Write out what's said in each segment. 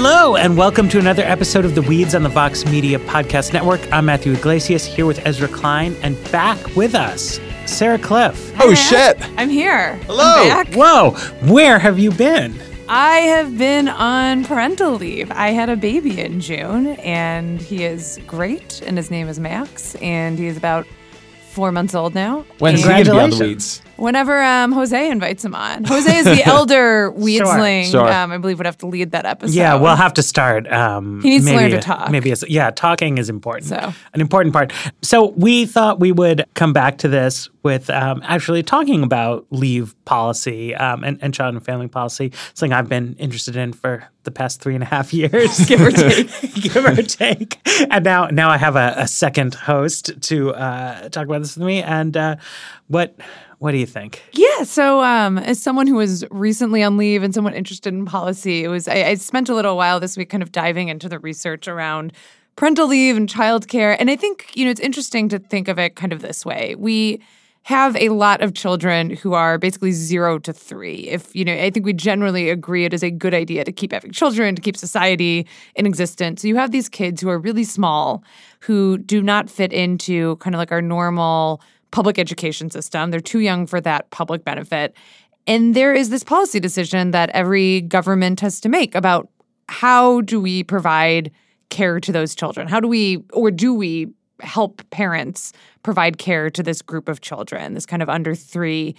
Hello, and welcome to another episode of The Weeds on the Vox Media Podcast Network. I'm Matthew Yglesias here with Ezra Klein, and back with us, Sarah Kliff. Oh, shit. I'm here. Hello. I'm back. Whoa, where have you been? I have been on parental leave. I had a baby in June, and he is great, and his name is Max, and he is about four months old now. When's he gonna be on the Congratulations. weeds? Whenever um, Jose invites him on. Jose is the elder Weedsling, Sure. Um, I believe would have to lead that episode. Yeah, we'll have to start. Um, He needs to learn to talk. Maybe it's yeah, talking is important. So. an important part. So we thought we would come back to this with um, actually talking about leave policy um, and, and child and family policy. Something I've been interested in for the past three and a half years, Give or take. give or take. And now now I have a, a second host to uh, talk about this with me. And uh, what what do you think? Yeah. So, um, as someone who was recently on leave and someone interested in policy, it was I, I spent a little while this week kind of diving into the research around parental leave and childcare. And I think you know it's interesting to think of it kind of this way. We have a lot of children who are basically zero to three. If you know, I think we generally agree it is a good idea to keep having children to keep society in existence. So you have these kids who are really small, who do not fit into kind of like our normal public education system. They're too young for that public benefit. And there is this policy decision that every government has to make about how do we provide care to those children? How do we, or do we help parents provide care to this group of children, this kind of under three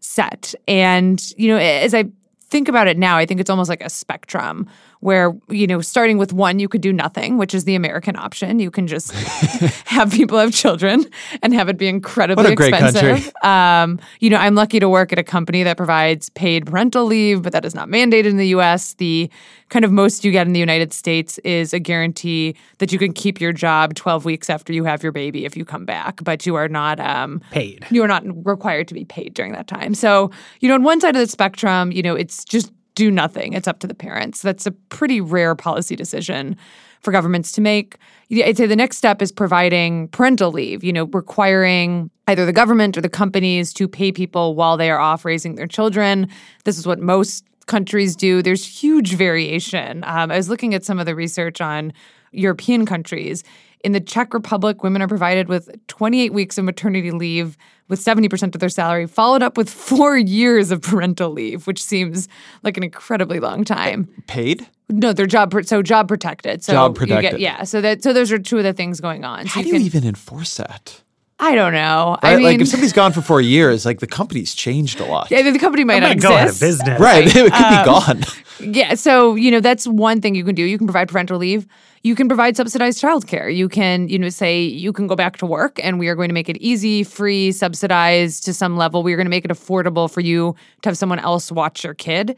set? And, you know, as I think about it now, I think it's almost like a spectrum where, you know, starting with one, you could do nothing, which is the American option. You can just have people have children and have it be incredibly What a great expensive. Um, you know, I'm lucky to work at a company that provides paid parental leave, but that is not mandated in the US. The kind of most you get in the United States is a guarantee that you can keep your job 12 weeks after you have your baby if you come back, but you are not um, Paid. you are not required to be paid during that time. So, you know, on one side of the spectrum, you know, it's just do nothing. It's up to the parents. That's a pretty rare policy decision for governments to make. I'd say the next step is providing parental leave, you know, requiring either the government or the companies to pay people while they are off raising their children. This is what most countries do. There's huge variation. Um, I was looking at some of the research on European countries. In the Czech Republic, women are provided with 28 weeks of maternity leave with 70% of their salary, followed up with four years of parental leave, which seems like an incredibly long time. Paid? No, they're job so job protected. So Job you get- protected. yeah. So that so those are two of the things going on. So How do you you even enforce that? I don't know. Right? I mean, like if somebody's gone for four years, like the company's changed a lot. yeah, the company might I not might go out of exist. business. Right. It could Um, be gone. Yeah, so you know that's one thing you can do. You can provide parental leave. You can provide subsidized childcare. You can, you know, say you can go back to work, and we are going to make it easy, free, subsidized to some level. We are going to make it affordable for you to have someone else watch your kid.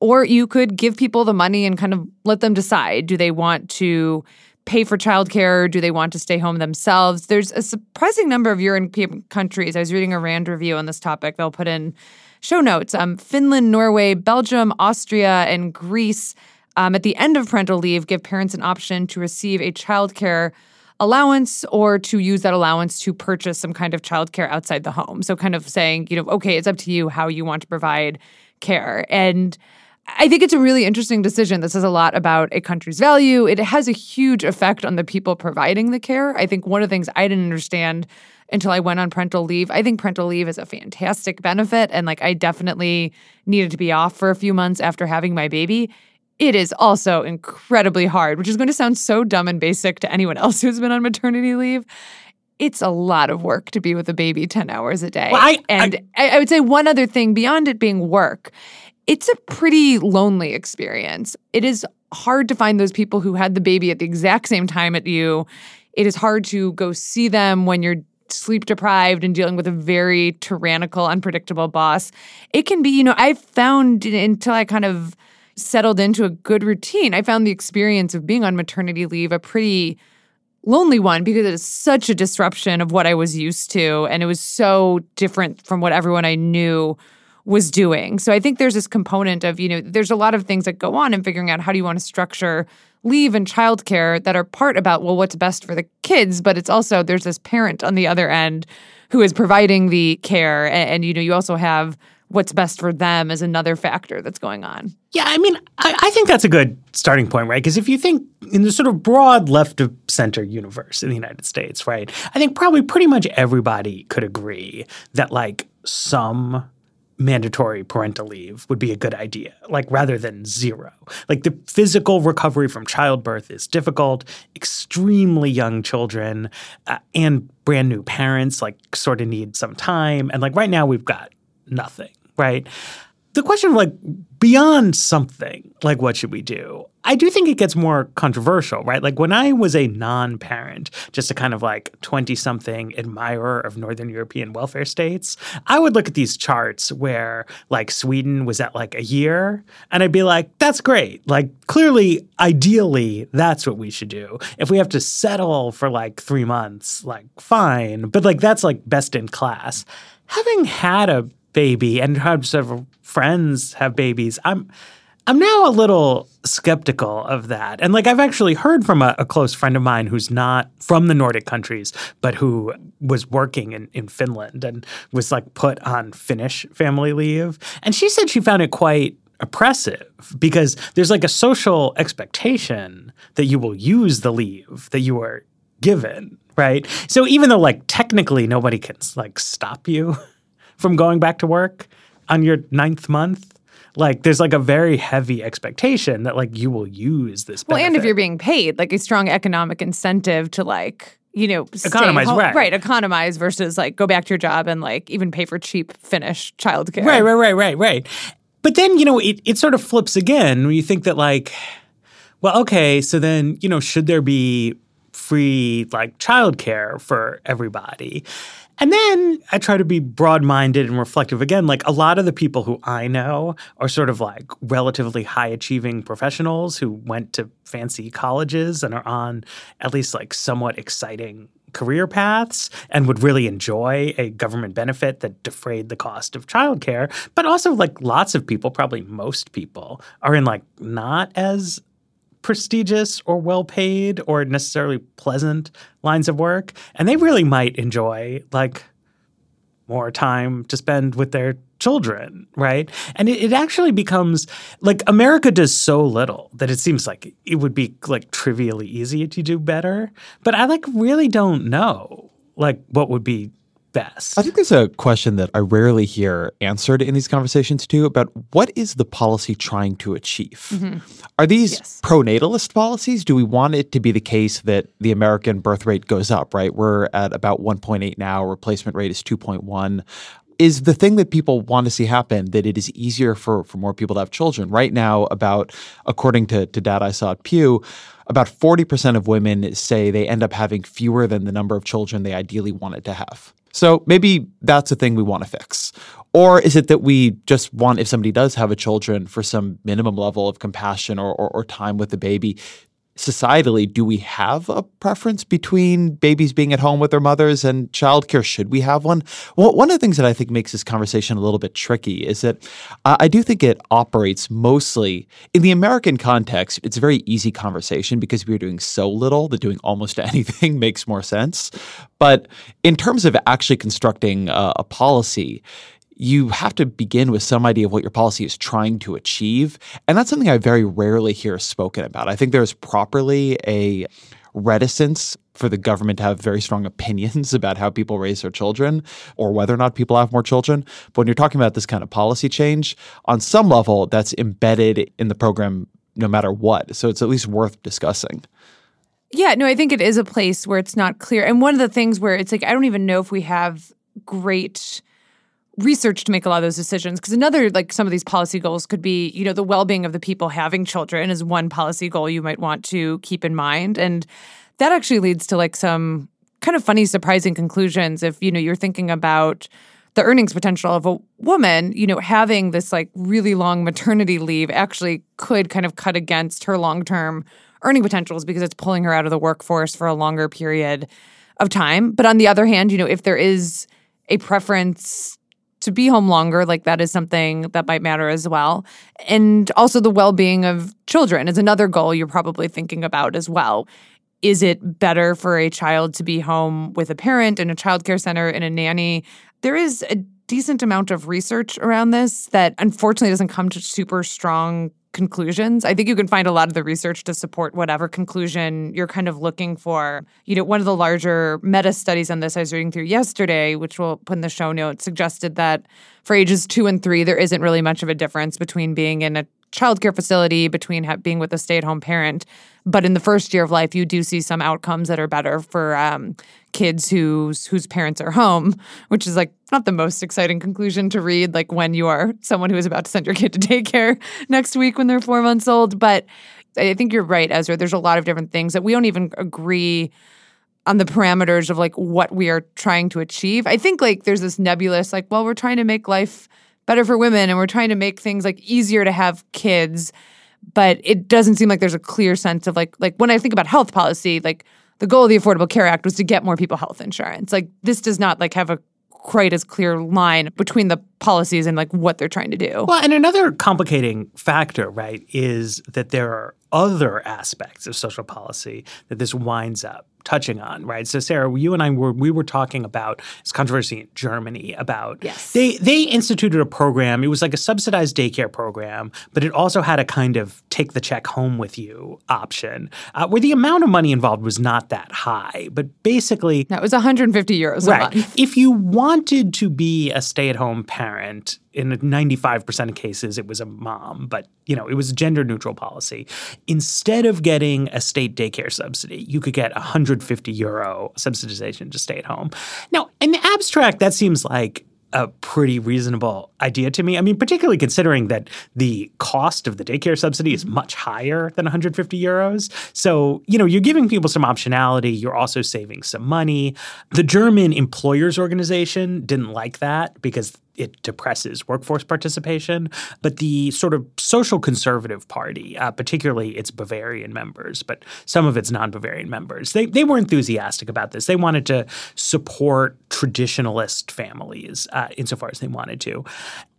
Or you could give people the money and kind of let them decide: do they want to pay for childcare? Do they want to stay home themselves? There's a surprising number of European countries. I was reading a RAND review on this topic. They'll put in show notes. Um, Finland, Norway, Belgium, Austria, and Greece. Um, at the end of parental leave, give parents an option to receive a childcare allowance or to use that allowance to purchase some kind of childcare outside the home. So, kind of saying, you know, okay, it's up to you how you want to provide care. And I think it's a really interesting decision. This says a lot about a country's value. It has a huge effect on the people providing the care. I think one of the things I didn't understand until I went on parental leave. I think parental leave is a fantastic benefit. And like, I definitely needed to be off for a few months after having my baby. It is also incredibly hard, which is going to sound so dumb and basic to anyone else who's been on maternity leave. It's a lot of work to be with a baby 10 hours a day. Well, I- and I, I would say one other thing beyond it being work, it's a pretty lonely experience. It is hard to find those people who had the baby at the exact same time at you. It is hard to go see them when you're sleep deprived and dealing with a very tyrannical, unpredictable boss. It can be, you know, I've found until I kind of settled into a good routine, I found the experience of being on maternity leave a pretty lonely one because it is such a disruption of what I was used to. And it was so different from what everyone I knew was doing. So I think there's this component of, you know, there's a lot of things that go on in figuring out how do you want to structure leave and childcare that are part about, well, what's best for the kids, but it's also there's this parent on the other end who is providing the care. And, and you know, you also have what's best for them as another factor that's going on. Yeah, I mean, I, I think that's a good starting point, right? Because if you think in the sort of broad left of center universe in the United States, right, I think probably pretty much everybody could agree that like some mandatory parental leave would be a good idea, like rather than zero. Like the physical recovery from childbirth is difficult, extremely young children uh, and brand new parents like sort of need some time. And like right now, we've got nothing, right? The question of like beyond something, like what should we do? I do think it gets more controversial, right? Like when I was a non parent, just a kind of like 20 something admirer of Northern European welfare states, I would look at these charts where like Sweden was at like a year, and I'd be like, that's great. Like clearly, ideally, that's what we should do. If we have to settle for like three months, like fine, but like that's like best in class. Having had a baby and had several friends have babies, I'm I'm now a little skeptical of that. And like I've actually heard from a, a, close friend of mine who's not from the Nordic countries, but who was working in, in Finland and was like put on Finnish family leave. And she said she found it quite oppressive because there's like a social expectation that you will use the leave that you are given, right? So even though like technically nobody can like stop you from going back to work on your ninth month, like there's like a very heavy expectation that like you will use this. Well, and if you're being paid, like a strong economic incentive to like you know economize, right? Right, economize versus like go back to your job and like even pay for cheap Finnish childcare. Right, right, right, right, right. But then you know it it sort of flips again when you think that like, well, okay, so then you know should there be free like childcare for everybody? And then I try to be broad minded and reflective again. Like a lot of the people who I know are sort of like relatively high achieving professionals who went to fancy colleges and are on at least like somewhat exciting career paths and would really enjoy a government benefit that defrayed the cost of childcare. But also, like lots of people, probably most people, are in like not as prestigious or well paid or necessarily pleasant lines of work. And they really might enjoy like more time to spend with their children, right? And it, it, actually becomes like America does so little that it seems like it would be like trivially easy to do better. But I like really don't know like what would be best? I think there's a question that I rarely hear answered in these conversations too about what is the policy trying to achieve? Mm-hmm. Are these yes. pro-natalist policies? Do we want it to be the case that the American birth rate goes up, right? We're at about 1.8 now, replacement rate is 2.1 is the thing that people want to see happen that it is easier for, for more people to have children. Right now, about according to, to data I saw at Pew, about 40% of women say they end up having fewer than the number of children they ideally wanted to have. So maybe that's a thing we want to fix. Or is it that we just want, if somebody does have a children, for some minimum level of compassion or, or, or time with the baby, societally, do we have a preference between babies being at home with their mothers and childcare? Should we have one? Well, one of the things that I think makes this conversation a little bit tricky is that uh, I do think it operates mostly in the American context. It's a very easy conversation because we're doing so little that doing almost anything makes more sense. But in terms of actually constructing uh, a policy, you have to begin with some idea of what your policy is trying to achieve. And that's something I very rarely hear spoken about. I think there's properly a reticence for the government to have very strong opinions about how people raise their children or whether or not people have more children. But when you're talking about this kind of policy change, on some level, that's embedded in the program no matter what. So it's at least worth discussing. Yeah, no, I think it is a place where it's not clear. And one of the things where it's like, I don't even know if we have great research to make a lot of those decisions because another like some of these policy goals could be you know the well-being of the people having children is one policy goal you might want to keep in mind. And that actually leads to like some kind of funny surprising conclusions if you know you're thinking about the earnings potential of a woman you know having this like really long maternity leave actually could kind of cut against her long-term earning potentials because it's pulling her out of the workforce for a longer period of time. But on the other hand you know if there is a preference to be home longer, like that is something that might matter as well. And also the well being of children is another goal you're probably thinking about as well. Is it better for a child to be home with a parent in a childcare center and a nanny? There is a decent amount of research around this that unfortunately doesn't come to super strong conclusions. I think you can find a lot of the research to support whatever conclusion you're kind of looking for. You know, one of the larger meta studies on this I was reading through yesterday, which we'll put in the show notes, suggested that for ages two and three, there isn't really much of a difference between being in a childcare facility, between ha- being with a stay at home parent. But in the first year of life, you do see some outcomes that are better for um, kids whose whose parents are home, which is like not the most exciting conclusion to read. Like when you are someone who is about to send your kid to daycare next week when they're four months old. But I think you're right, Ezra. There's a lot of different things that we don't even agree on the parameters of like what we are trying to achieve. I think like there's this nebulous like, well, we're trying to make life better for women and we're trying to make things like easier to have kids but it doesn't seem like there's a clear sense of like like when i think about health policy like the goal of the affordable care act was to get more people health insurance like this does not like have a quite as clear line between the policies and like what they're trying to do. Well, and another complicating factor, right, is that there are other aspects of social policy that this winds up touching on, right? So Sarah, you and I were we were talking about this controversy in Germany about yes. they they instituted a program. It was like a subsidized daycare program, but it also had a kind of take the check home with you option, uh, where the amount of money involved was not that high, but basically that was 150 euros right. a month. If you wanted to be a stay-at-home parent, in 95% of cases it was a mom but you know it was a gender neutral policy instead of getting a state daycare subsidy you could get 150 euro subsidization to stay at home now in the abstract that seems like a pretty reasonable idea to me. I mean, particularly considering that the cost of the daycare subsidy is much higher than 150 euros. So, you know, you're giving people some optionality. You're also saving some money. The German Employers Organization didn't like that because it depresses workforce participation. But the sort of social conservative party, uh, particularly its Bavarian members, but some of its non-Bavarian members, they they were enthusiastic about this. They wanted to support traditionalist families uh, insofar as they wanted to.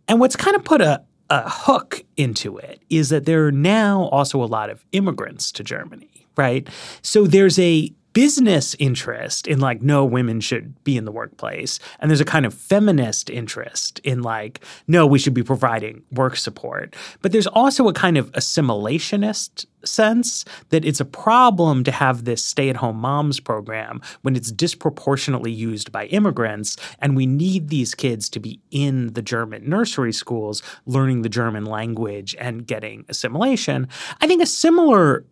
And what's kind of put a a hook into it is that there are now also a lot of immigrants to Germany, right? So there's a business interest in like no women should be in the workplace. And there's a kind of feminist interest in like no we should be providing work support. But there's also a kind of assimilationist sense that it's a problem to have this stay-at-home moms program when it's disproportionately used by immigrants and we need these kids to be in the German nursery schools learning the German language and getting assimilation. I think a similar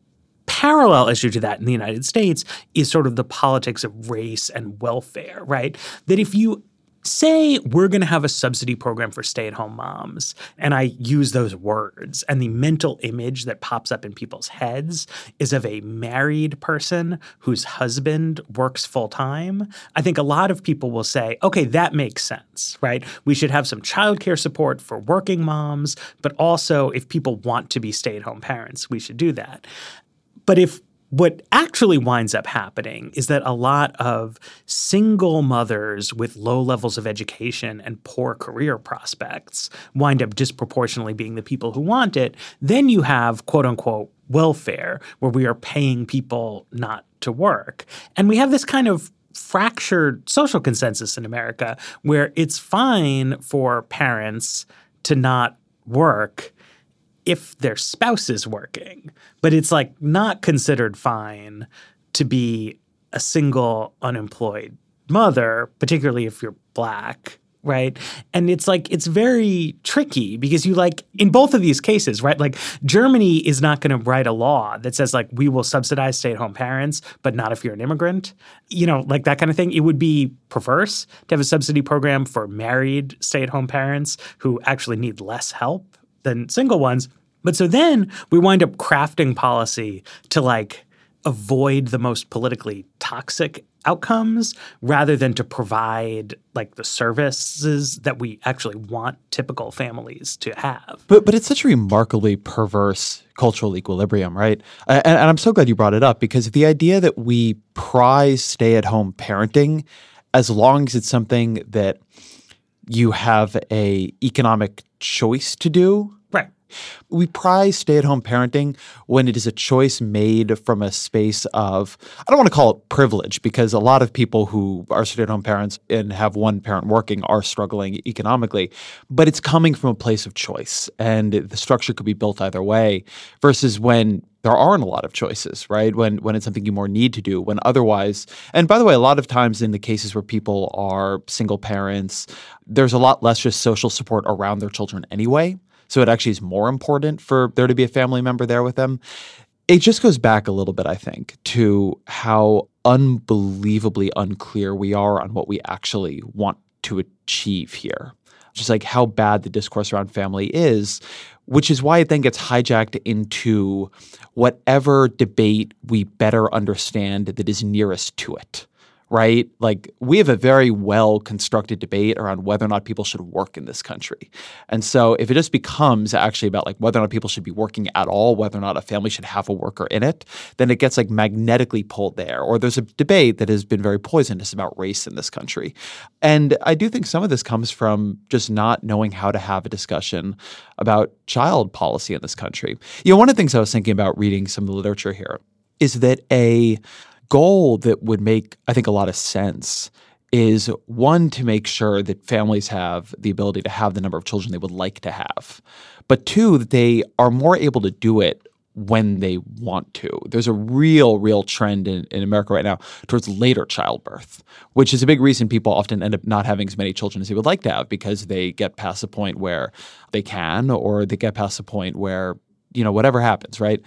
parallel issue to that in the United States is sort of the politics of race and welfare, right? That if you say we're going to have a subsidy program for stay-at-home moms and i use those words and the mental image that pops up in people's heads is of a married person whose husband works full-time i think a lot of people will say okay that makes sense right we should have some childcare support for working moms but also if people want to be stay-at-home parents we should do that but if what actually winds up happening is that a lot of single mothers with low levels of education and poor career prospects wind up disproportionately being the people who want it. Then you have quote unquote welfare, where we are paying people not to work. And we have this kind of fractured social consensus in America where it's fine for parents to not work if their spouse is working, but it's like not considered fine to be a single unemployed mother, particularly if you're black right? And it's like it's very tricky because you like in both of these cases, right? Like Germany is not going to write a law that says like we will subsidize stay-at-home parents, but not if you're an immigrant. You know, like that kind of thing. It would be perverse to have a subsidy program for married stay-at-home parents who actually need less help than single ones. But so then we wind up crafting policy to like avoid the most politically toxic outcomes rather than to provide like the services that we actually want typical families to have. But but it's such a remarkably perverse cultural equilibrium, right? And, and I'm so glad you brought it up because the idea that we prize stay-at-home parenting as long as it's something that you have a economic choice to do Right. we prize stay at home parenting when it is a choice made from a space of, I don't want to call it privilege because a lot of people who are stay at home parents and have one parent working are struggling economically, but it's coming from a place of choice and the structure could be built either way versus when there aren't a lot of choices, right? When when it's something you more need to do, when otherwise, and by the way, a lot of times in the cases where people are single parents, there's a lot less just social support around their children anyway. So it actually is more important for there to be a family member there with them. It just goes back a little bit, I think, to how unbelievably unclear we are on what we actually want to achieve here. Just like how bad the discourse around family is, which is why it then gets hijacked into whatever debate we better understand that is nearest to it right? Like we have a very well constructed debate around whether or not people should work in this country. And so if it just becomes actually about like whether or not people should be working at all, whether or not a family should have a worker in it, then it gets like magnetically pulled there. Or there's a debate that has been very poisonous about race in this country. And I do think some of this comes from just not knowing how to have a discussion about child policy in this country. You know, one of the things I was thinking about reading some of the literature here is that a goal that would make, I think, a lot of sense is one to make sure that families have the ability to have the number of children they would like to have, but two, that they are more able to do it when they want to. There's a real, real trend in, in America right now towards later childbirth, which is a big reason people often end up not having as many children as they would like to have because they get past the point where they can or they get past the point where, you know, whatever happens, right?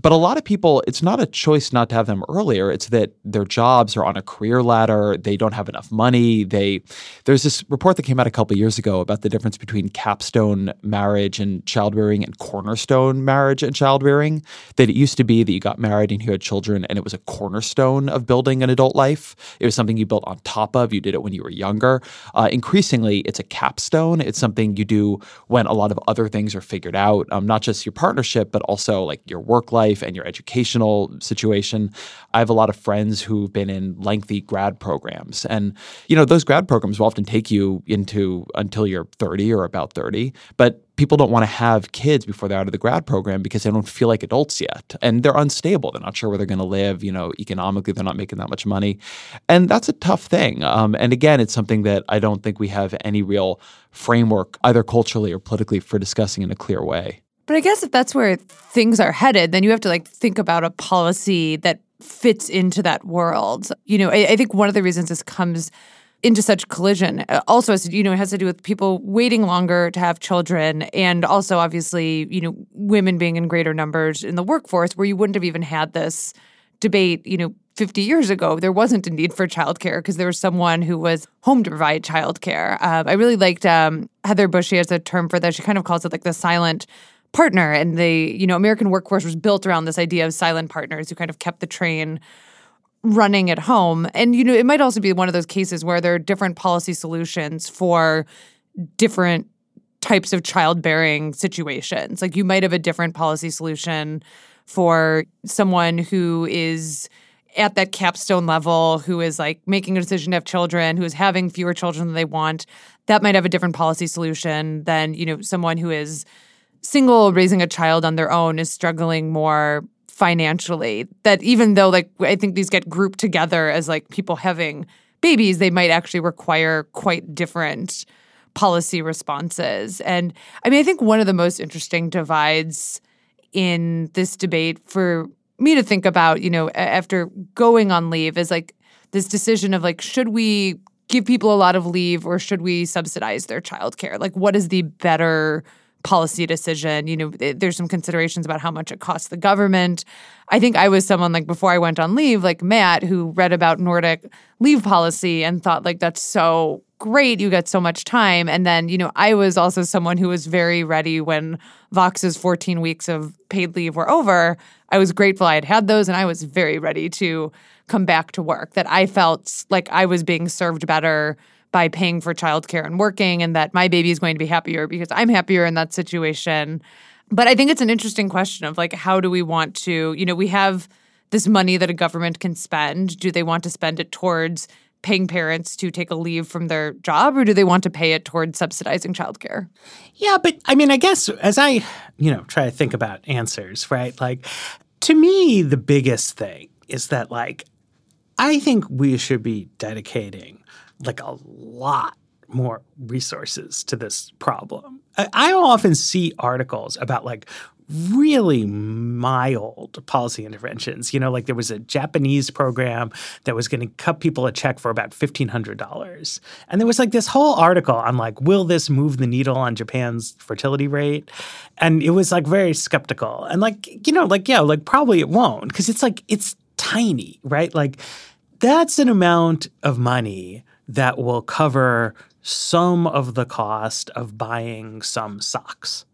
But a lot of people, it's not a choice not to have them earlier. It's that their jobs are on a career ladder. They don't have enough money. They there's this report that came out a couple years ago about the difference between capstone marriage and childbearing and cornerstone marriage and childbearing. That it used to be that you got married and you had children, and it was a cornerstone of building an adult life. It was something you built on top of. You did it when you were younger. Uh, increasingly, it's a capstone. It's something you do when a lot of other things are figured out, um, not just your partnership, but also like your work life life and your educational situation. I have a lot of friends who've been in lengthy grad programs. And, you know, those grad programs will often take you into until you're 30 or about 30. But people don't want to have kids before they're out of the grad program because they don't feel like adults yet and they're unstable they're not sure where they're going to live you know economically they're not making that much money and that's a tough thing um, and again it's something that i don't think we have any real framework either culturally or politically for discussing in a clear way but I guess if that's where things are headed, then you have to like think about a policy that fits into that world. You know, I, I think one of the reasons this comes into such collision uh, also has you know it has to do with people waiting longer to have children and also obviously you know women being in greater numbers in the workforce where you wouldn't have even had this debate you know 50 years ago. There wasn't a need for childcare because there was someone who was home to provide childcare. Um, i really liked um, Heather Boushey she has a term for that she kind of calls it like the silent partner. And the, you know, American workforce was built around this idea of silent partners who kind of kept the train running at home. And, you know, it might also be one of those cases where there are different policy solutions for different types of childbearing situations. Like you might have a different policy solution for someone who is at that capstone level who is like making a decision to have children who is having fewer children than they want that might have a different policy solution than you know someone who is single raising a child on their own is struggling more financially that even though like i think these get grouped together as like people having babies they might actually require quite different policy responses. And i mean i think one of the most interesting divides in this debate for me to think about you know after going on leave is like this decision of like should we give people a lot of leave or should we subsidize their childcare? Like what is the better policy decision. You know, there's some considerations about how much it costs the government. I think I was someone like before I went on leave, like Matt, who read about Nordic leave policy and thought like that's so great. You get so much time. And then, you know, I was also someone who was very ready when Vox's 14 weeks of paid leave were over. I was grateful I had had those and I was very ready to come back to work, that I felt like I was being served better by paying for childcare and working, and that my baby is going to be happier because I'm happier in that situation. But I think it's an interesting question of like, how do we want to, you know, we have this money that a government can spend. Do they want to spend it towards paying parents to take a leave from their job or do they want to pay it towards subsidizing childcare? Yeah, but I mean, I guess as I, you know, try to think about answers, right? Like to me, the biggest thing is that like I think we should be dedicating like a lot more resources to this problem. I, I often see articles about like really mild policy interventions. You know, like there was a Japanese program that was going to cut people a check for about $1,500. And there was like this whole article on like, will this move the needle on Japan's fertility rate? And it was like very skeptical. And like, you know, like, yeah, like probably it won't because it's like, it's tiny, right? Like that's an amount of money that will cover some of the cost of buying some socks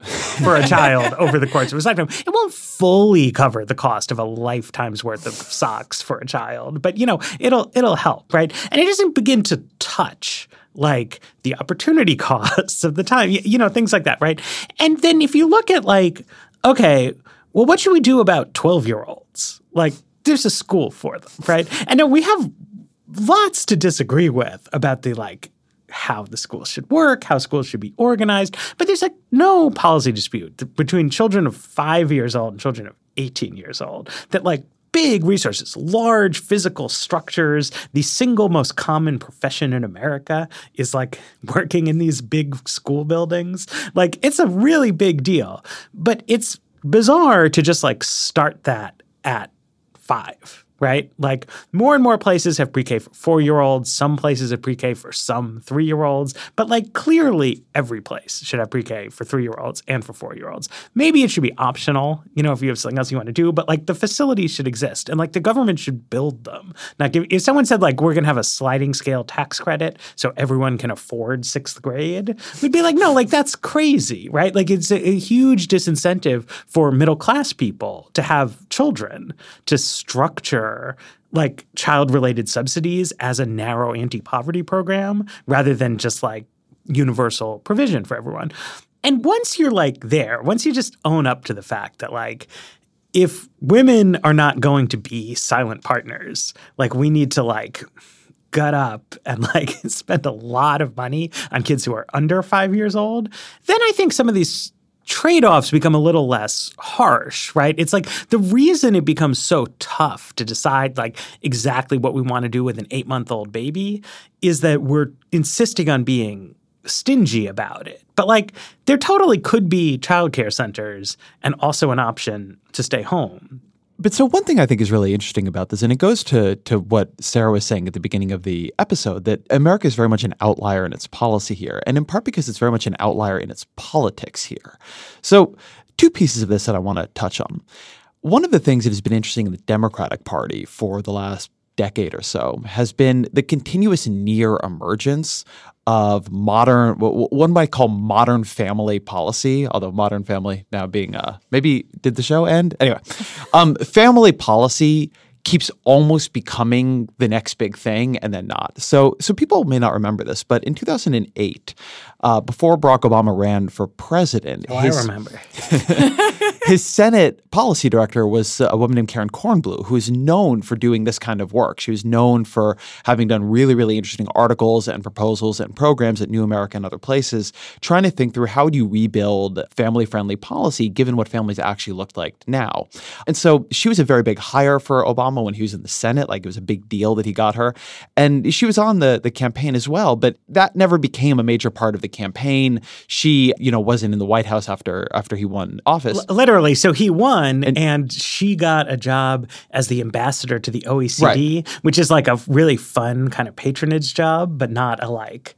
for a child over the course of a lifetime. It won't fully cover the cost of a lifetime's worth of socks for a child, but you know, it'll it'll help, right? And it doesn't begin to touch like the opportunity costs of the time, you know, things like that, right? And then if you look at like, okay, well, what should we do about 12 year olds? Like, there's a school for them, right? And we have lots to disagree with about the like how the schools should work, how schools should be organized, but there's like no policy dispute between children of 5 years old and children of 18 years old that like big resources, large physical structures. The single most common profession in America is like working in these big school buildings. Like it's a really big deal. But it's bizarre to just like start that at 5 right? Like more and more places have pre-K for four-year-olds. Some places have pre-K for some three-year-olds, but like clearly every place should have pre-K for three-year-olds and for four-year-olds. Maybe it should be optional, you know, if you have something else you want to do, but like the facilities should exist and like the government should build them. Now, if someone said like we're going to have a sliding scale tax credit so everyone can afford sixth grade, we'd be like, no, like that's crazy, right? Like it's a, a huge disincentive for middle class people to have children to structure like child related subsidies as a narrow anti poverty program rather than just like universal provision for everyone. And once you're like there, once you just own up to the fact that like if women are not going to be silent partners, like we need to like gut up and like spend a lot of money on kids who are under 5 years old, then I think some of these trade offs become a little less harsh, right? It's like the reason it becomes so tough to decide like exactly what we want to do with an eight month old baby is that we're insisting on being stingy about it. But like there totally could be childcare centers and also an option to stay home but so one thing I think is really interesting about this, and it goes to to what Sarah was saying at the beginning of the episode, that America is very much an outlier in its policy here, and in part because it's very much an outlier in its politics here. So two pieces of this that I want to touch on. One of the things that has been interesting in the Democratic Party for the last decade or so has been the continuous near emergence of modern, what one might call modern family policy, although modern family now being, uh, maybe did the show end? Anyway, um, family policy keeps almost becoming the next big thing and then not. So, so people may not remember this, but in 2008, uh, before Barack Obama ran for president, oh, his, I remember. his Senate policy director was a woman named Karen Kornbluh, who is known for doing this kind of work. She was known for having done really, really interesting articles and proposals and programs at New America and other places, trying to think through how do you rebuild family-friendly policy given what families actually looked like now. And so she was a very big hire for Obama when he was in the Senate. Like it was a big deal that he got her. And she was on the, the campaign as well, but that never became a major part of the campaign. She, you know, wasn't in the White House after after he won office. L- literally. So he won and, and, she got a job as the ambassador to the OECD, right. which is like a really fun kind of patronage job, but not a like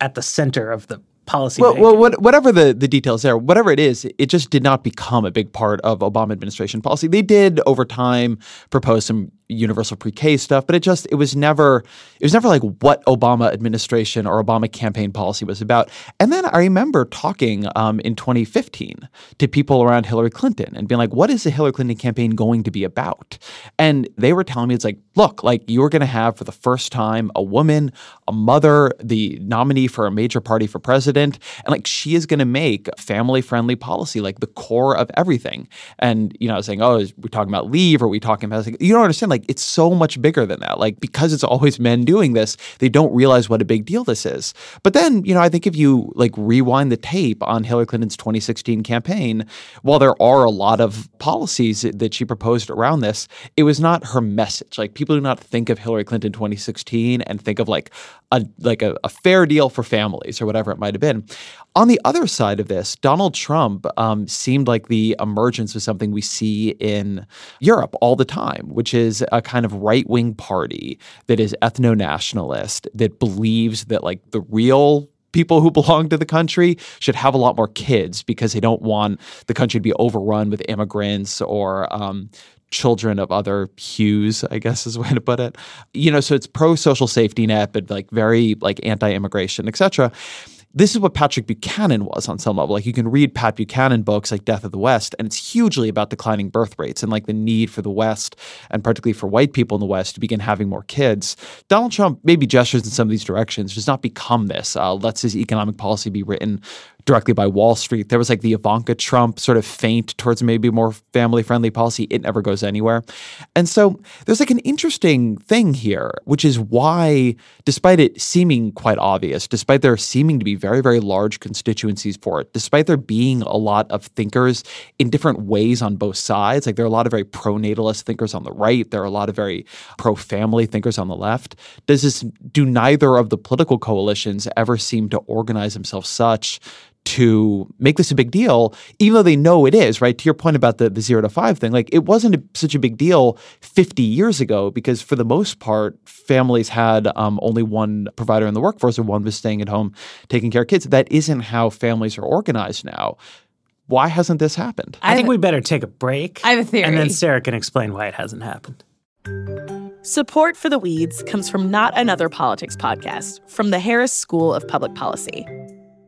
at the center of the policy. Well, well what, whatever the, the details there, whatever it is, it just did not become a big part of Obama administration policy. They did over time propose some universal pre-K stuff, but it just it was never it was never like what Obama administration or Obama campaign policy was about. And then I remember talking um, in 2015 to people around Hillary Clinton and being like, "What is the Hillary Clinton campaign going to be about?" And they were telling me it's like, "Look, like you're going to have for the first time a woman, a mother, the nominee for a major party for president, and like she is going to make family-friendly policy like the core of everything." And you know, saying, "Oh, we're we talking about leave? Or are we talking about?" Like, you don't understand, like like it's so much bigger than that. Like because it's always men doing this, they don't realize what a big deal this is. But then, you know, I think if you like rewind the tape on Hillary Clinton's 2016 campaign, while there are a lot of policies that she proposed around this, it was not her message. Like people do not think of Hillary Clinton 2016 and think of like a like a, a fair deal for families or whatever it might have been. On the other side of this, Donald Trump um, seemed like the emergence of something we see in Europe all the time, which is a kind of right wing party that is ethno nationalist, that believes that like the real people who belong to the country should have a lot more kids because they don't want the country to be overrun with immigrants or um, children of other hues, I guess is the way to put it. You know, so it's pro social safety net, but like very like anti-immigration, etc this is what Patrick Buchanan was on some level. Like you can read Pat Buchanan books like Death of the West, and it's hugely about declining birth rates and like the need for the West, and particularly for white people in the West, to begin having more kids. Donald Trump maybe gestures in some of these directions, does not become this. Uh, lets his economic policy be written directly by Wall Street. There was like the Ivanka Trump sort of feint towards maybe more family friendly policy. It never goes anywhere. And so there's like an interesting thing here, which is why, despite it seeming quite obvious, despite there seeming to be very, very large constituencies for it, despite there being a lot of thinkers in different ways on both sides, like there are a lot of very pro natalist thinkers on the right, there are a lot of very pro family thinkers on the left. Does this do neither of the political coalitions ever seem to organize themselves such to make this a big deal, even though they know it is, right? To your point about the, the zero to five thing, like it wasn't a, such a big deal 50 years ago because for the most part, families had um, only one provider in the workforce and one was staying at home taking care of kids. That isn't how families are organized now. Why hasn't this happened? I think we better take a break. I have a theory. And then Sarah can explain why it hasn't happened. Support for the Weeds comes from Not Another Politics podcast from the Harris School of Public Policy.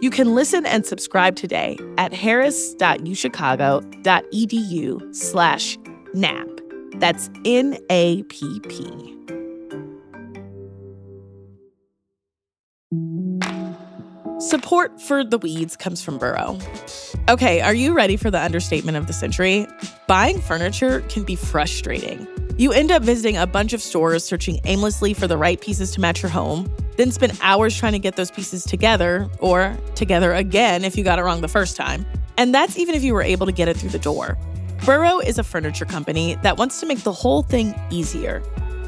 You can listen and subscribe today at harris.uchicago.edu slash NAP. That's N-A-P-P. Support for the weeds comes from Burrow. Okay, are you ready for the understatement of the century? Buying furniture can be frustrating. You end up visiting a bunch of stores searching aimlessly for the right pieces to match your home, then spend hours trying to get those pieces together, or together again if you got it wrong the first time. And that's even if you were able to get it through the door. Burrow is a furniture company that wants to make the whole thing easier.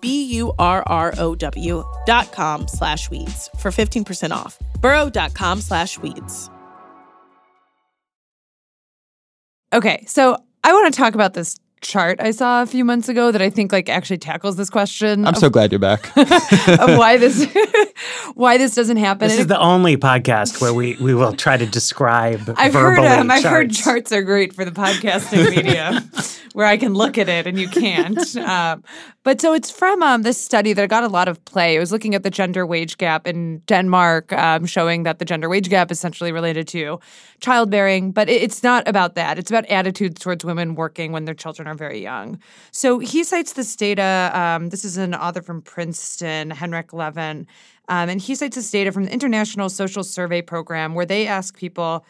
B-U-R-R-O-W dot com slash weeds for 15% off. burrow.com slash weeds. Okay, so I want to talk about this chart I saw a few months ago that I think like actually tackles this question. I'm of, so glad you're back. of why this why this doesn't happen. This And is the only podcast where we, we will try to describe I've heard verbally um, I've heard charts. charts are great for the podcasting media, where I can look at it and you can't. Um, but so it's from um, this study that got a lot of play. It was looking at the gender wage gap in Denmark, um, showing that the gender wage gap is essentially related to childbearing. But it, it's not about that. It's about attitudes towards women working when their children are very young. So he cites this data. Um, this is an author from Princeton, Henrik Levin. Um, and he cites this data from the International Social Survey Program, where they ask people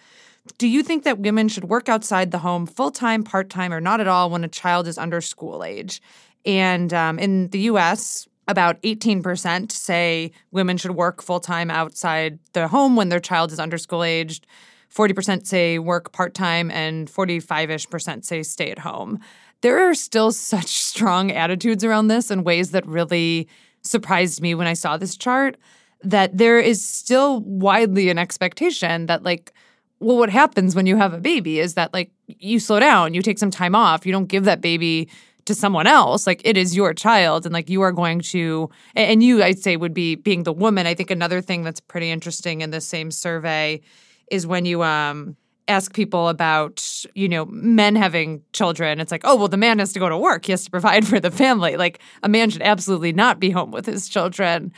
do you think that women should work outside the home full time, part time, or not at all when a child is under school age? And um, in the US, about 18% say women should work full time outside the home when their child is under school aged. 40% say work part time, and 45 ish percent say stay at home. There are still such strong attitudes around this in ways that really surprised me when I saw this chart that there is still widely an expectation that, like, well, what happens when you have a baby is that, like, you slow down, you take some time off, you don't give that baby to someone else. Like, it is your child, and like, you are going to, and you, I'd say, would be being the woman. I think another thing that's pretty interesting in the same survey is when you, um, ask people about you know men having children it's like oh well the man has to go to work. He has to provide for the family. Like a man should absolutely not be home with his children.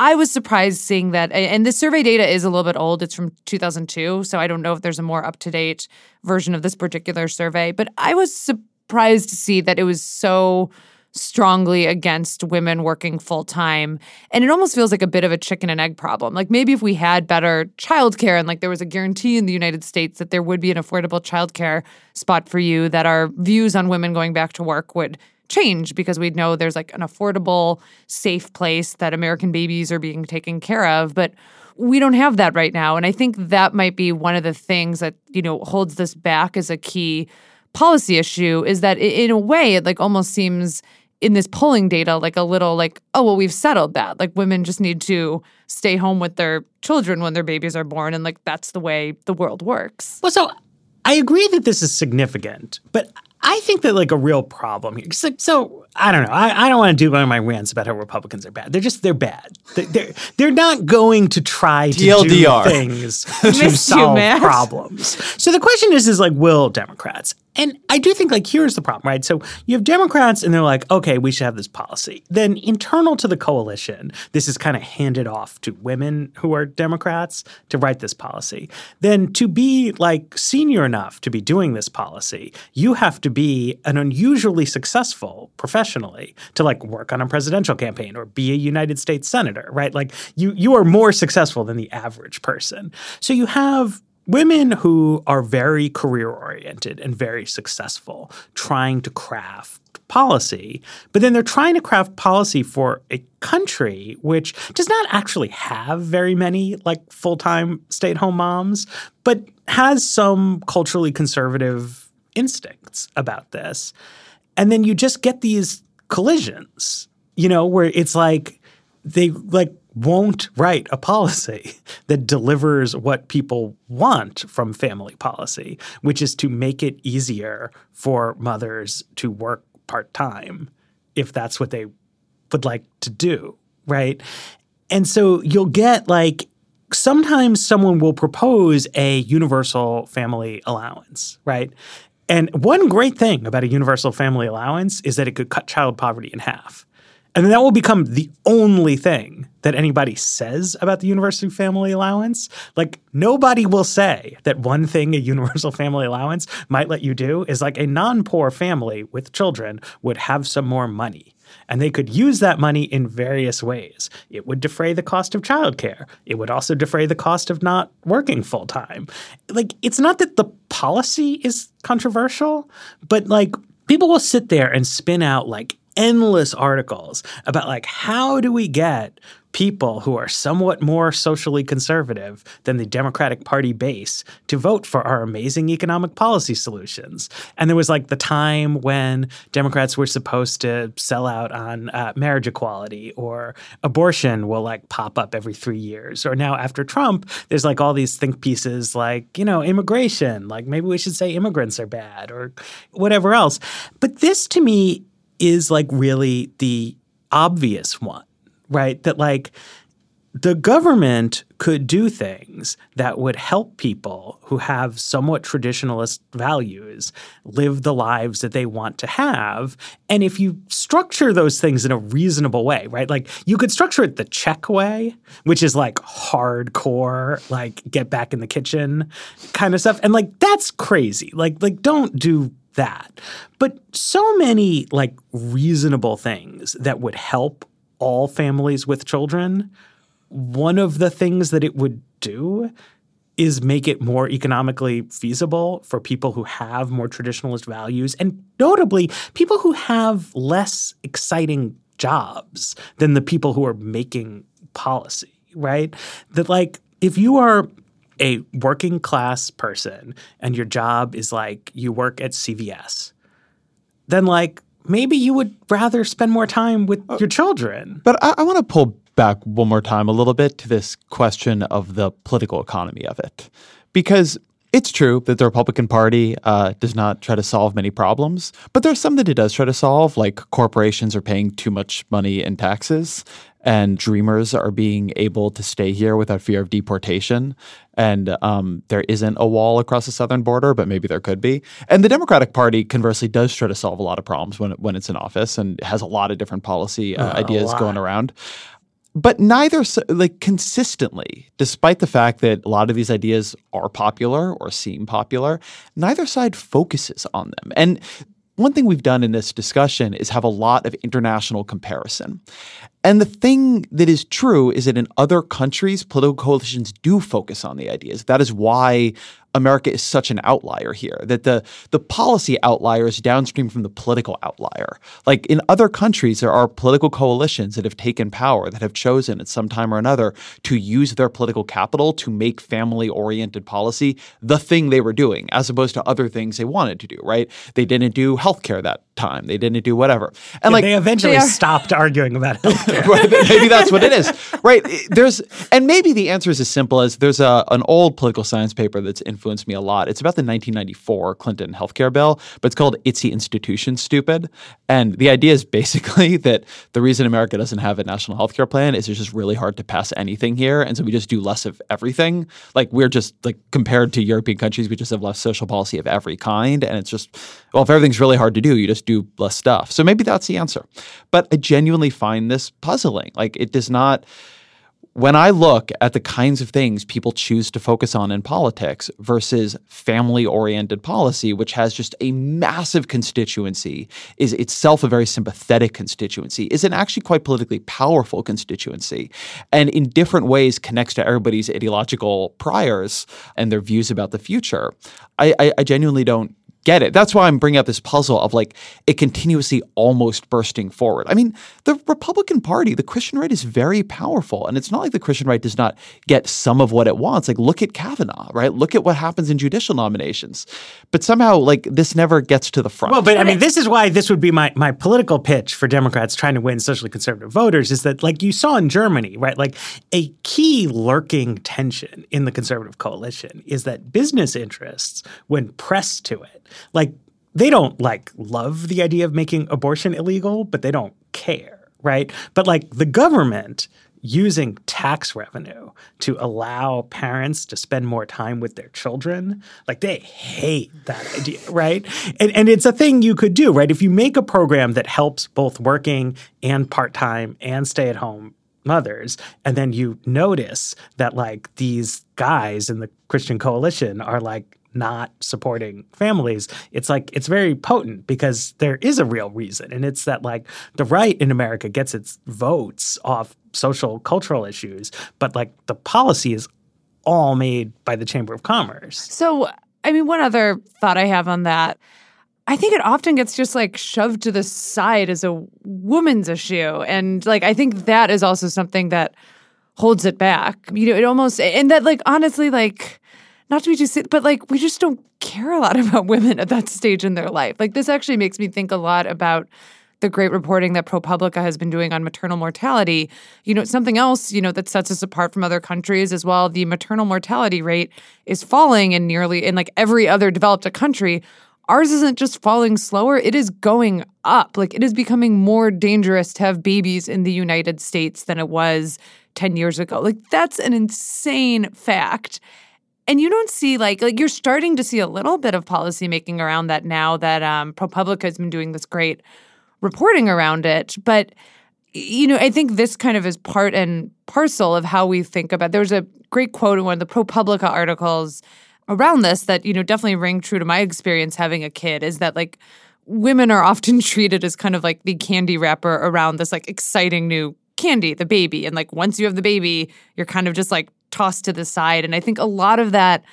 I was surprised seeing that and the survey data is a little bit old. It's from 2002 so i don't know if there's a more up to date version of this particular survey but i was surprised to see that it was so strongly against women working full time. And it almost feels like a bit of a chicken and egg problem. Like maybe if we had better childcare and like there was a guarantee in the United States that there would be an affordable childcare spot for you, that our views on women going back to work would change because we'd know there's like an affordable, safe place that American babies are being taken care of. But we don't have that right now. And I think that might be one of the things that, you know, holds this back as a key policy issue is that in a way it like almost seems in this polling data like a little like oh well we've settled that like women just need to stay home with their children when their babies are born and like that's the way the world works Well, so I agree that this is significant, but I think that like a real problem here. So, so I don't know. I, I don't want to do one of my rants about how Republicans are bad. They're just they're bad. They- They're they're not going to try to TLDR. do things to Missed you, solve problems. So the question is, is like, will Democrats? And I do think like here's the problem, right? So you have Democrats, and they're like, okay, we should have this policy. Then internal to the coalition, this is kind of handed off to women who are Democrats to write this policy. Then to be like senior enough to be doing this policy, you have to be an unusually successful professionally to like work on a presidential campaign or be a United States senator, right? Like you you are more successful than the average person. So you have women who are very career oriented and very successful trying to craft policy, but then they're trying to craft policy for a country which does not actually have very many like full-time stay-at-home moms, but has some culturally conservative instincts about this. And then you just get these collisions, you know, where it's like they like won't write a policy that delivers what people want from family policy, which is to make it easier for mothers to work part time if that's what they would like to do, right? And so you'll get like sometimes someone will propose a universal family allowance, right? And one great thing about a universal family allowance is that it could cut child poverty in half. And then that will become the only thing that anybody says about the universal family allowance. Like, nobody will say that one thing a universal family allowance might let you do is like a non poor family with children would have some more money. And they could use that money in various ways. It would defray the cost of childcare. It would also defray the cost of not working full time. Like, it's not that the policy is controversial, but like, people will sit there and spin out like endless articles about like how do we get people who are somewhat more socially conservative than the Democratic Party base to vote for our amazing economic policy solutions. And there was like the time when Democrats were supposed to sell out on uh, marriage equality or abortion will like pop up every three years. Or now after Trump, there's like all these think pieces like, you know, immigration, like maybe we should say immigrants are bad or whatever else. But this to me is like really the obvious one right? That like the government could do things that would help people who have somewhat traditionalist values live the lives that they want to have. And if you structure those things in a reasonable way, right? Like you could structure it the Czech way, which is like hardcore, like get back in the kitchen kind of stuff. And like that's crazy. Like like don't do that. But so many like reasonable things that would help all families with children, one of the things that it would do is make it more economically feasible for people who have more traditionalist values and notably people who have less exciting jobs than the people who are making policy, right? That like if you are a working class person and your job is like you work at CVS, then like maybe you would rather spend more time with uh, your children. But I, I want to pull back one more time a little bit to this question of the political economy of it. Because it's true that the Republican Party uh, does not try to solve many problems, but there's some that it does try to solve, like corporations are paying too much money in taxes, and dreamers are being able to stay here without fear of deportation. And um, there isn't a wall across the southern border, but maybe there could be. And the Democratic Party, conversely, does try to solve a lot of problems when, when it's in office and has a lot of different policy uh, uh, ideas going around but neither like consistently despite the fact that a lot of these ideas are popular or seem popular neither side focuses on them and one thing we've done in this discussion is have a lot of international comparison. And the thing that is true is that in other countries, political coalitions do focus on the ideas. That is why America is such an outlier here, that the, the policy outlier is downstream from the political outlier. Like in other countries, there are political coalitions that have taken power, that have chosen at some time or another to use their political capital to make family oriented policy the thing they were doing, as opposed to other things they wanted to do, right? They didn't do healthcare that time. They didn't do whatever. And yeah, like they eventually they stopped arguing about healthcare. maybe that's what it is. Right. There's and maybe the answer is as simple as there's a an old political science paper that's influenced me a lot. It's about the 1994 Clinton healthcare bill, but it's called Itsy Institution Stupid. And the idea is basically that the reason America doesn't have a national healthcare plan is it's just really hard to pass anything here. And so we just do less of everything. Like we're just like compared to European countries, we just have less social policy of every kind. And it's just, well, if everything's really hard to do, you just do less stuff. So maybe that's the answer. But I genuinely find this puzzling. Like it does not when I look at the kinds of things people choose to focus on in politics versus family oriented policy, which has just a massive constituency, is itself a very sympathetic constituency, is an actually quite politically powerful constituency, and in different ways connects to everybody's ideological priors and their views about the future, I, I, I genuinely don't get it. That's why I'm bringing up this puzzle of like it continuously almost bursting forward. I mean, the Republican Party, the Christian right is very powerful. And it's not like the Christian right does not get some of what it wants. Like, look at Kavanaugh, right? Look at what happens in judicial nominations. But somehow, like, this never gets to the front. Well, but I mean, this is why this would be my, my political pitch for Democrats trying to win socially conservative voters is that, like you saw in Germany, right? Like, a key lurking tension in the conservative coalition is that business interests, when pressed to it, like they don't like love the idea of making abortion illegal, but they don't care, right? But like the government using tax revenue to allow parents to spend more time with their children, like they hate that idea, right? And, and it's a thing you could do, right? If you make a program that helps both working and part time and stay at home mothers, and then you notice that like these guys in the Christian coalition are like not supporting families, it's like it's very potent because there is a real reason. And it's that like the right in America gets its votes off social cultural issues, but like the policy is all made by the Chamber of Commerce. So, I mean, one other thought I have on that. I think it often gets just like shoved to the side as a woman's issue. And like, I think that is also something that holds it back. You know, it almost, and that like, honestly, like, not to be too, but like we just don't care a lot about women at that stage in their life. Like this actually makes me think a lot about the great reporting that ProPublica has been doing on maternal mortality. You know, something else, you know, that sets us apart from other countries as well. The maternal mortality rate is falling in nearly in like every other developed country. Ours isn't just falling slower, it is going up. Like it is becoming more dangerous to have babies in the United States than it was 10 years ago. Like that's an insane fact and you don't see like like you're starting to see a little bit of policy making around that now that um, ProPublica has been doing this great reporting around it. But you know, I think this kind of is part and parcel of how we think about. There's a great quote in one of the ProPublica articles around this that you know definitely ring true to my experience having a kid. Is that like women are often treated as kind of like the candy wrapper around this like exciting new candy, the baby, and like once you have the baby, you're kind of just like tossed to the side. And I think a lot of that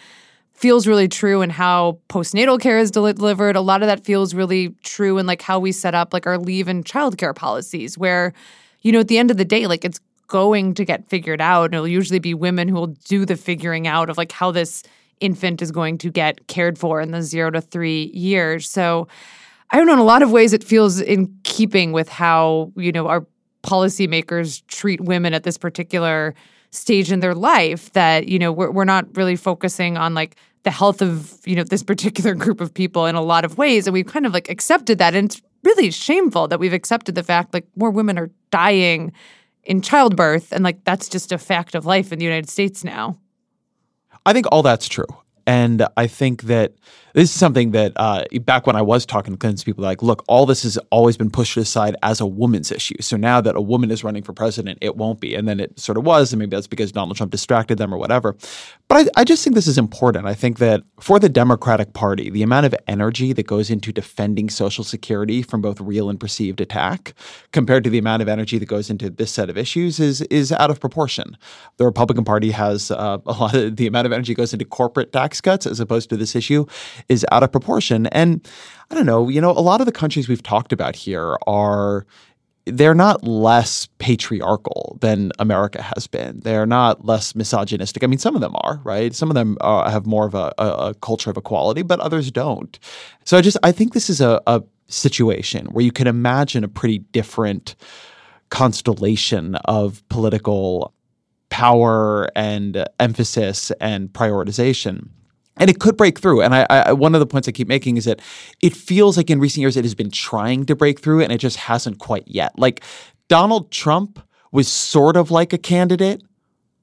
feels really true in how postnatal care is delivered. A lot of that feels really true in like how we set up like our leave and childcare policies, where, you know, at the end of the day, like it's going to get figured out. And it'll usually be women who will do the figuring out of like how this infant is going to get cared for in the zero to three years. So I don't know, in a lot of ways it feels in keeping with how, you know, our policymakers treat women at this particular stage in their life that you know we're, we're not really focusing on like the health of you know this particular group of people in a lot of ways. And we've kind of like accepted that. And it's really shameful that we've accepted the fact like more women are dying in childbirth. And like that's just a fact of life in the united states now. I think all that's true. And i think that this is something that uh, back when I was talking to convince people, like, look, all this has always been pushed aside as a woman's issue. So now that a woman is running for president, it won't be. And then it sort of was, and maybe that's because Donald Trump distracted them or whatever. But I, I just think this is important. I think that for the Democratic Party, the amount of energy that goes into defending Social Security from both real and perceived attack, compared to the amount of energy that goes into this set of issues, is is out of proportion. The Republican Party has uh, a lot of the amount of energy goes into corporate tax cuts as opposed to this issue is out of proportion. And I don't know, you know, a lot of the countries we've talked about here are they're not less patriarchal than America has been. They're not less misogynistic. I mean, some of them are, right? Some of them uh, have more of a, a, a, culture of equality, but others don't. So I just I think this is a, a situation where you can imagine a pretty different constellation of political power and emphasis and prioritization and it could break through. And I, I, one of the points I keep making is that it feels like in recent years it has been trying to break through, and it just hasn't quite yet. Like Donald Trump was sort of like a candidate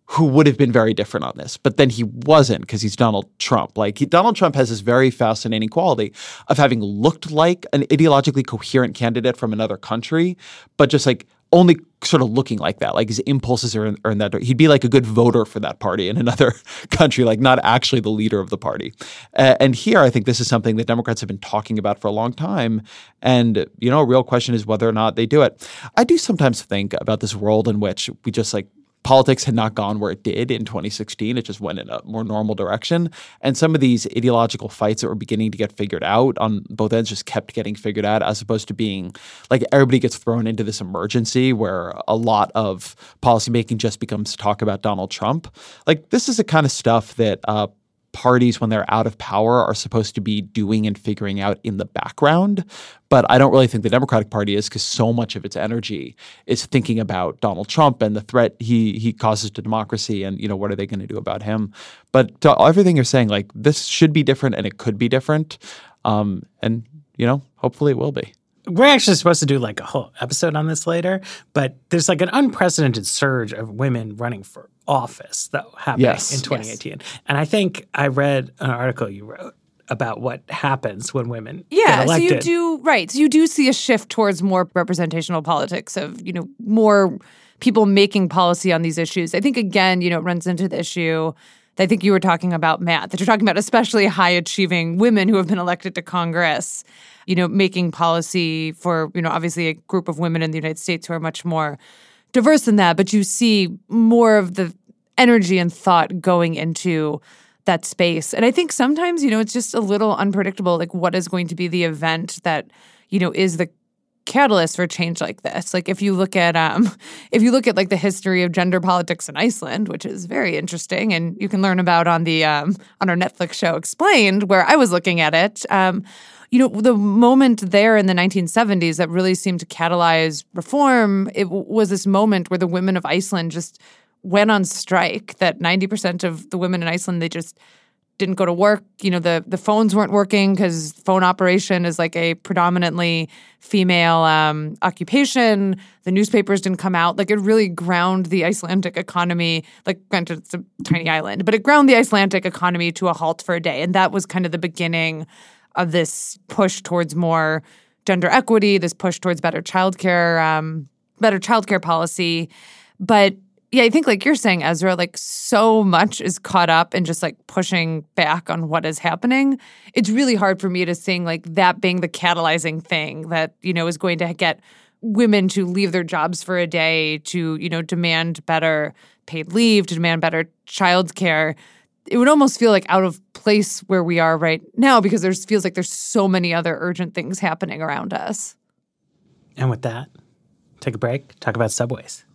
who would have been very different on this, but then he wasn't because he's Donald Trump. Like he, Donald Trump has this very fascinating quality of having looked like an ideologically coherent candidate from another country, but just like only sort of looking like that. Like his impulses are in, are in that. He'd be like a good voter for that party in another country, like not actually the leader of the party. Uh, and here, I think this is something that Democrats have been talking about for a long time. And you know, a real question is whether or not they do it. I do sometimes think about this world in which we just like politics had not gone where it did in 2016. It just went in a more normal direction. And some of these ideological fights that were beginning to get figured out on both ends just kept getting figured out as opposed to being like everybody gets thrown into this emergency where a lot of policymaking just becomes talk about Donald Trump. Like this is the kind of stuff that uh, parties, when they're out of power, are supposed to be doing and figuring out in the background. But I don't really think the Democratic Party is because so much of its energy is thinking about Donald Trump and the threat he he causes to democracy, and you know what are they going to do about him? But everything you're saying, like this should be different, and it could be different, um, and you know hopefully it will be. We're actually supposed to do like a whole episode on this later, but there's like an unprecedented surge of women running for office, that happening Yes. in 2018. And I think I read an article you wrote about what happens when women Yeah, get so you do right. So you do see a shift towards more representational politics of you know more people making policy on these issues. I think again, you know, it runs into the issue. I think you were talking about, Matt, that you're talking about especially high achieving women who have been elected to Congress, you know, making policy for, you know, obviously a group of women in the United States who are much more diverse than that. But you see more of the energy and thought going into that space. And I think sometimes, you know, it's just a little unpredictable, like what is going to be the event that, you know, is the catalyst for change like this. Like if you look at um if you look at like the history of gender politics in Iceland, which is very interesting and you can learn about on the um on our Netflix show Explained where I was looking at it. Um you know, the moment there in the 1970s that really seemed to catalyze reform, it was this moment where the women of Iceland just went on strike that 90% of the women in Iceland they just didn't go to work. You know, the the phones weren't working because phone operation is like a predominantly female um, occupation. The newspapers didn't come out. Like it really ground the Icelandic economy. Like granted, it's a tiny island, but it ground the Icelandic economy to a halt for a day, and that was kind of the beginning of this push towards more gender equity. This push towards better childcare, um, better childcare policy, but yeah, I think like you're saying, Ezra, like so much is caught up in just like pushing back on what is happening. It's really hard for me to sing like that being the catalyzing thing that, you know, is going to get women to leave their jobs for a day, to, you know, demand better paid leave, to demand better childcare. It would almost feel like out of place where we are right now because there's feels like there's so many other urgent things happening around us. And with that, take a break, talk about subways.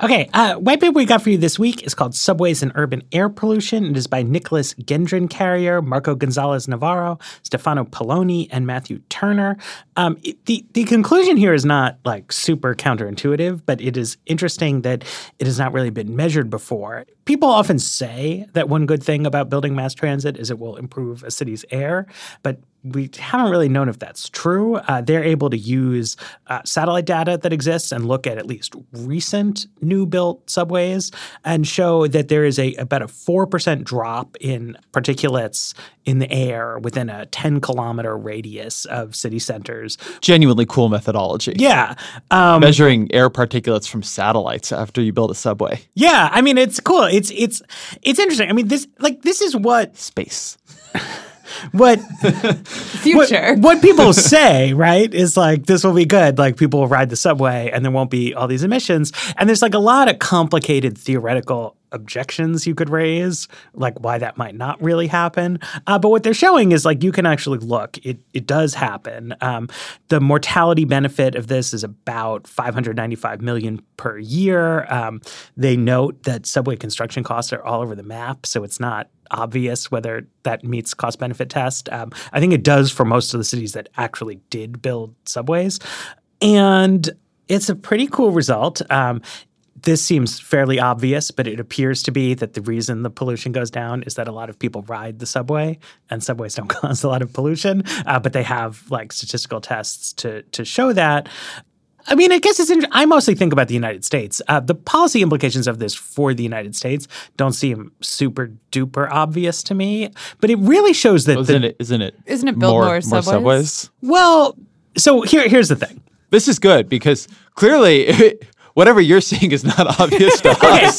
Okay, uh, white paper we got for you this week is called Subways and Urban Air Pollution. It is by Nicholas Gendron Carrier, Marco Gonzalez Navarro, Stefano Polloni, and Matthew Turner. Um, it- the, the conclusion here is not like super counterintuitive, but it is interesting that it has not really been measured before. People often say that one good thing about building mass transit is it will improve a city's air, but we haven't really known if that's true. Uh, they're able to use uh, satellite data that exists and look at at least recent new built subways and show that there is a about a 4% drop in particulates in the air within a 10 kilometer radius of city centers. Genuinely cool methodology. Yeah. Um, Measuring air particulates from satellites after you build a subway. yeah. I mean, it's cool. It's, it's, it's interesting. I mean, this, like, this is what, Space. what, Future. What, what people say, right, is like this will be good. Like people will ride the subway and there won't be all these emissions. And there's like a lot of complicated theoretical objections you could raise, like why that might not really happen. Uh, but what they're showing is like you can actually look, it it does happen. Um, the mortality benefit of this is about 595 million per year. Um, they note that subway construction costs are all over the map, so it's not obvious whether that meets cost benefit test. Um, I think it does for most of the cities that actually did build subways. And it's a pretty cool result. Um, this seems fairly obvious, but it appears to be that the reason the pollution goes down is that a lot of people ride the subway, and subways don't cause a lot of pollution, uh, but they have like statistical tests to to show that. I mean, I guess it's. Inter- I mostly think about the United States. Uh, the policy implications of this for the United States don't seem super duper obvious to me, but it really shows that. the- Isn't it? Isn't it? Isn't it build more subways? subways? well, so here, here's the thing. This is good because clearly, whatever you're seeing is not obvious to us.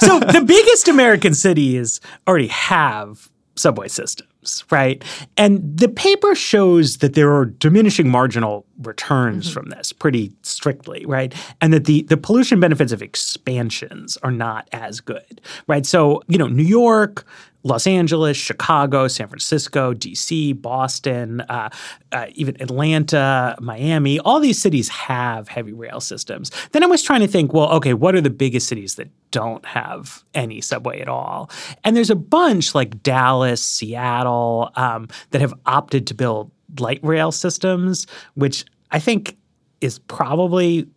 so the biggest American cities already have subway systems, right? And the paper shows that there are diminishing marginal returns from this pretty strictly, right? And that the the pollution benefits of expansions are not as good, right? So, you know, New York, Los Angeles, Chicago, San Francisco, DC, Boston, uh, uh, even Atlanta, Miami, all these cities have heavy rail systems. Then I was trying to think, well, okay, what are the biggest cities that don't have any subway at all? And there's a bunch like Dallas, Seattle, um, that have opted to build light rail systems, which I think is probably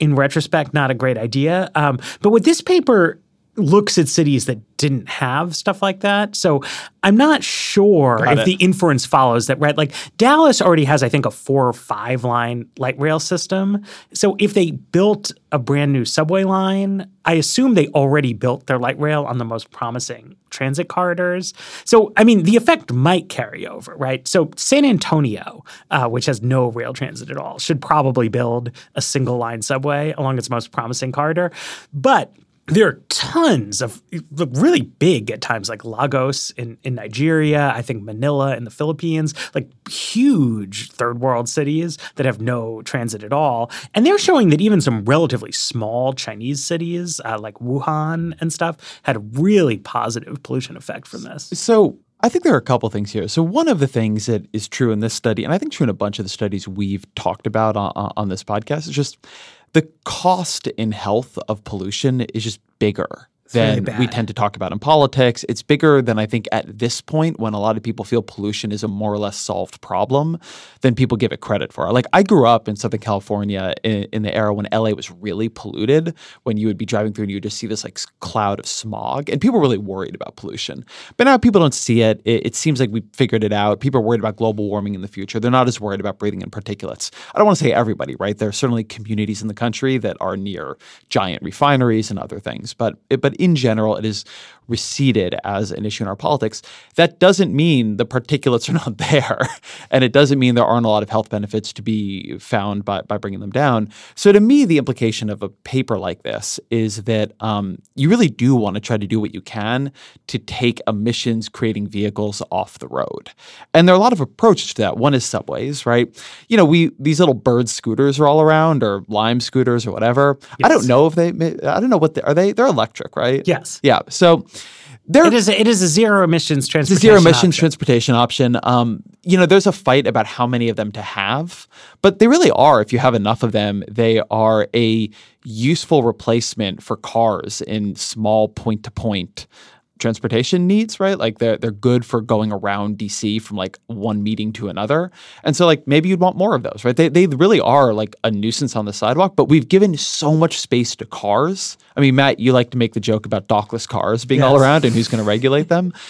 in retrospect, not a great idea. Um, but what this paper looks at cities that didn't have stuff like that. So I'm not sure Got if it. the inference follows that, right? Like Dallas already has, I think, a four or five line light rail system. So if they built a brand new subway line, I assume they already built their light rail on the most promising transit corridors. So, I mean, the effect might carry over, right? So San Antonio, uh, which has no rail transit at all, should probably build a single line subway along its most promising corridor. But there are tons of really big at times like Lagos in, in Nigeria, I think Manila in the Philippines, like huge third world cities that have no transit at all. And they're showing that even some relatively small Chinese cities uh, like Wuhan and stuff had a really positive pollution effect from this. So I think there are a couple things here. So one of the things that is true in this study, and I think true in a bunch of the studies we've talked about on, on this podcast, is just the cost in health of pollution is just bigger really than we tend to talk about in politics. It's bigger than I think at this point when a lot of people feel pollution is a more or less solved problem than people give it credit for. Like I grew up in Southern California in, in the era when LA was really polluted, when you would be driving through and you would just see this like cloud of smog and people were really worried about pollution. But now people don't see it. It, it seems like we figured it out. People are worried about global warming in the future. They're not as worried about breathing in particulates. I don't want to say everybody, right? There are certainly communities in the country that are near giant refineries and other things, but but in general, it is receded as an issue in our politics. That doesn't mean the particulates are not there, and it doesn't mean there aren't a lot of health benefits to be found by by bringing them down. So to me, the implication of a paper like this is that um, you really do want to try to do what you can to take emissions creating vehicles off the road. And there are a lot of approaches to that. One is subways, right? You know, we these little bird scooters are all around, or lime scooters, or whatever. I don't know if they. I don't know what they are. They they're electric, right? Yes. Yeah. So they're It is a, it is a zero emissions it's a transportation. zero emissions option. transportation option. Um, you know, there's a fight about how many of them to have, but they really are. If you have enough of them, they are a useful replacement for cars in small point to point transportation needs, right? Like they're they're good for going around DC from like one meeting to another. And so like maybe you'd want more of those, right? They they really are like a nuisance on the sidewalk, but we've given so much space to cars. I mean, Matt, you like to make the joke about dockless cars being all around and who's going to regulate them.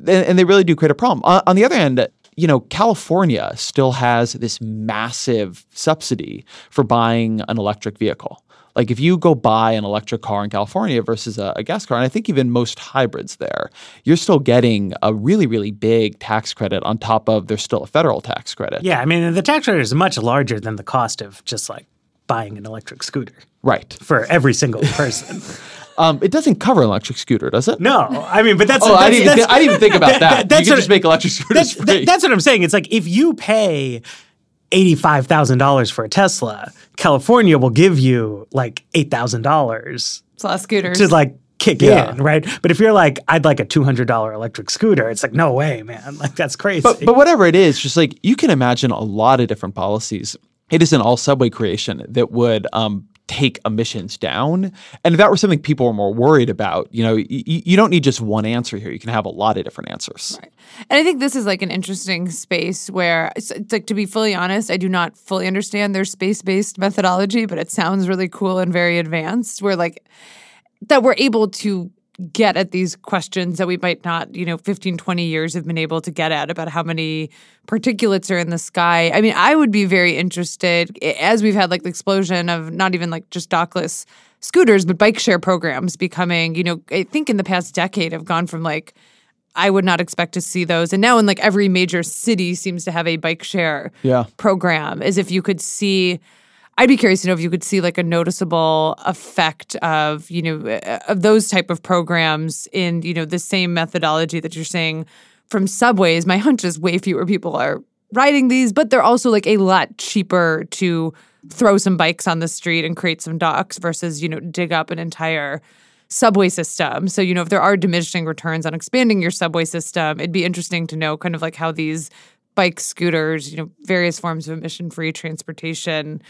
And, and they really do create a problem. On, on the other end, you know, California still has this massive subsidy for buying an electric vehicle. Like if you go buy an electric car in California versus a, a gas car, and I think even most hybrids there, you're still getting a really, really big tax credit on top of there's still a federal tax credit. Yeah, I mean, the tax credit is much larger than the cost of just like buying an electric scooter Right. for every single person. Um, it doesn't cover an electric scooter, does it? no, I mean, but that's Oh, I didn't, even that's, thi- I didn't think about that. that's you can just make electric scooters that's, free. that- that's what I'm saying. It's like if you pay eighty-five thousand dollars for a Tesla, California will give you like eight thousand dollars It's a lot of scooters. to like kick Yeah. in, right? But if you're like, I'd like a two hundred dollar electric scooter, it's like, no way, man. Like that's crazy. But but whatever it is, just like you can imagine a lot of different policies. It is an all subway creation that would um, take emissions down. And if that were something people were more worried about, you know, y- you don't need just one answer here. You can have a lot of different answers. And I think this is like an interesting space where it's, it's like to be fully honest, I do not fully understand their space-based methodology, but it sounds really cool and very advanced. Where like that we're able to get at these questions that we might not, you know, 15, 20 years have been able to get at about how many particulates are in the sky. I mean, I would be very interested as we've had like the explosion of not even like just dockless scooters, but bike share programs becoming, you know, I think in the past decade have gone from like I would not expect to see those. And now in like every major city seems to have a bike share Yeah. program as if you could see I'd be curious to know if you could see like a noticeable effect of, you know, uh, of those type of programs in, you know, the same methodology that you're saying from subways. My hunch is way fewer people are riding these, but they're also like a lot cheaper to throw some bikes on the street and create some docks versus, you know, dig up an entire subway system. So, you know, if there are diminishing returns on expanding your subway system, it'd be interesting to know kind of like how these bike scooters, you know, various forms of emission free transportation,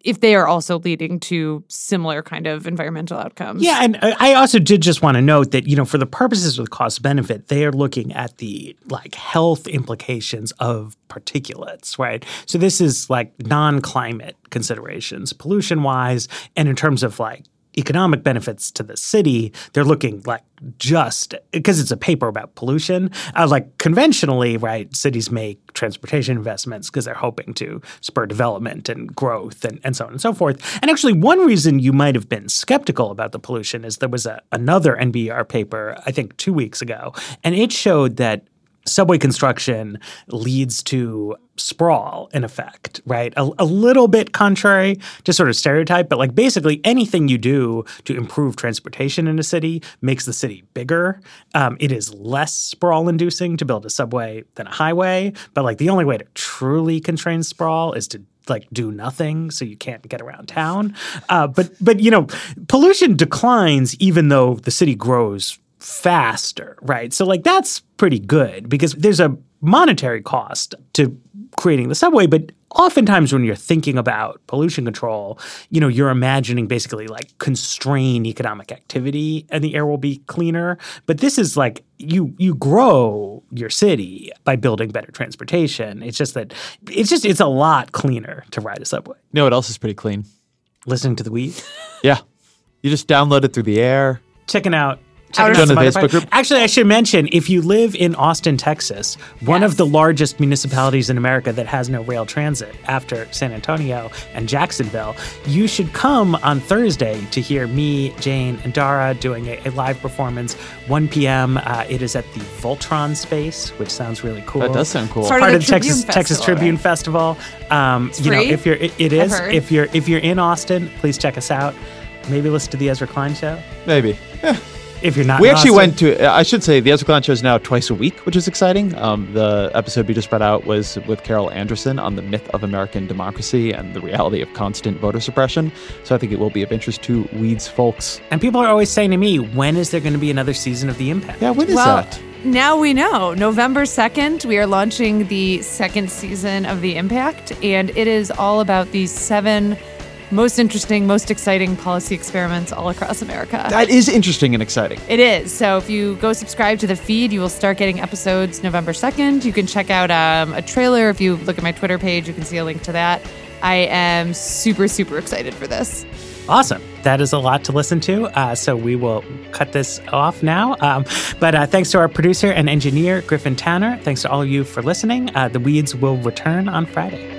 if they are also leading to similar kind of environmental outcomes. Yeah, and I I also did just want to note that you know for the purposes of the cost benefit, they are looking at the like health implications of particulates, right? So this is like non-climate considerations, pollution wise, and in terms of like economic benefits to the city, they're looking like just because it's a paper about pollution. Uh, like conventionally, right, cities make transportation investments because they're hoping to spur development and growth and, and so on and so forth. And actually, one reason you might have been skeptical about the pollution is there was a, another NBER paper, I think two weeks ago, and it showed that subway construction leads to sprawl in effect, right? A, a, little bit contrary to sort of stereotype, but like basically anything you do to improve transportation in a city makes the city bigger. Um, it is less sprawl inducing to build a subway than a highway, but like the only way to truly constrain sprawl is to like do nothing so you can't get around town uh, but but you know pollution declines even though the city grows faster, right? So like that's pretty good because there's a monetary cost to creating the subway, but oftentimes when you're thinking about pollution control, you know, you're imagining basically like constrain economic activity and the air will be cleaner. But this is like you you grow your city by building better transportation. It's just that it's just it's a lot cleaner to ride a subway. You know what else is pretty clean? Listening to the weed. Yeah. You just download it through the air. Checking out Check out the Facebook group. Actually, I should mention if you live in Austin, Texas, one yes. of the largest municipalities in America that has no rail transit after San Antonio and Jacksonville, you should come on Thursday to hear me, Jane, and Dara doing a, a live performance, 1 p.m. Uh, it is at the Voltron Space, which sounds really cool. That does sound cool. Part, Part of, the, Texas Festival, Texas Tribune right? Festival. Um, it's you free? know, if you're, it, it is. If you're if you're in Austin, please check us out. Maybe listen to the Ezra Klein show. Maybe. Yeah if you're not. We actually Austin. went to. I should say the Ezra Klein show is now twice a week, which is exciting. Um, the episode we just put out was with Carol Anderson on the myth of American democracy and the reality of constant voter suppression. So I think it will be of interest to Weeds folks. And people are always saying to me, when is there going to be another season of The Impact? Yeah, when is well, that? Now we know. November 2nd, we are launching the second season of The Impact, and it is all about these seven most interesting, most exciting policy experiments all across America. That is interesting and exciting. It is. So if you go subscribe to the feed, you will start getting episodes November 2nd. You can check out um, a trailer. If you look at my Twitter page, you can see a link to that. I am super, super excited for this. Awesome. That is a lot to listen to. Uh, so we will cut this off now. Um, but uh, thanks to our producer and engineer, Griffin Tanner. Thanks to all of you for listening. Uh, the Weeds will return on Friday.